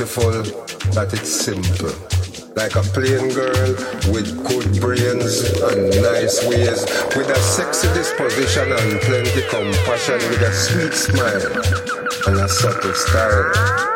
beautiful that it's simple. Like a plain girl with good brains and nice ways, with a sexy disposition and plenty compassion, with a sweet smile and a subtle style.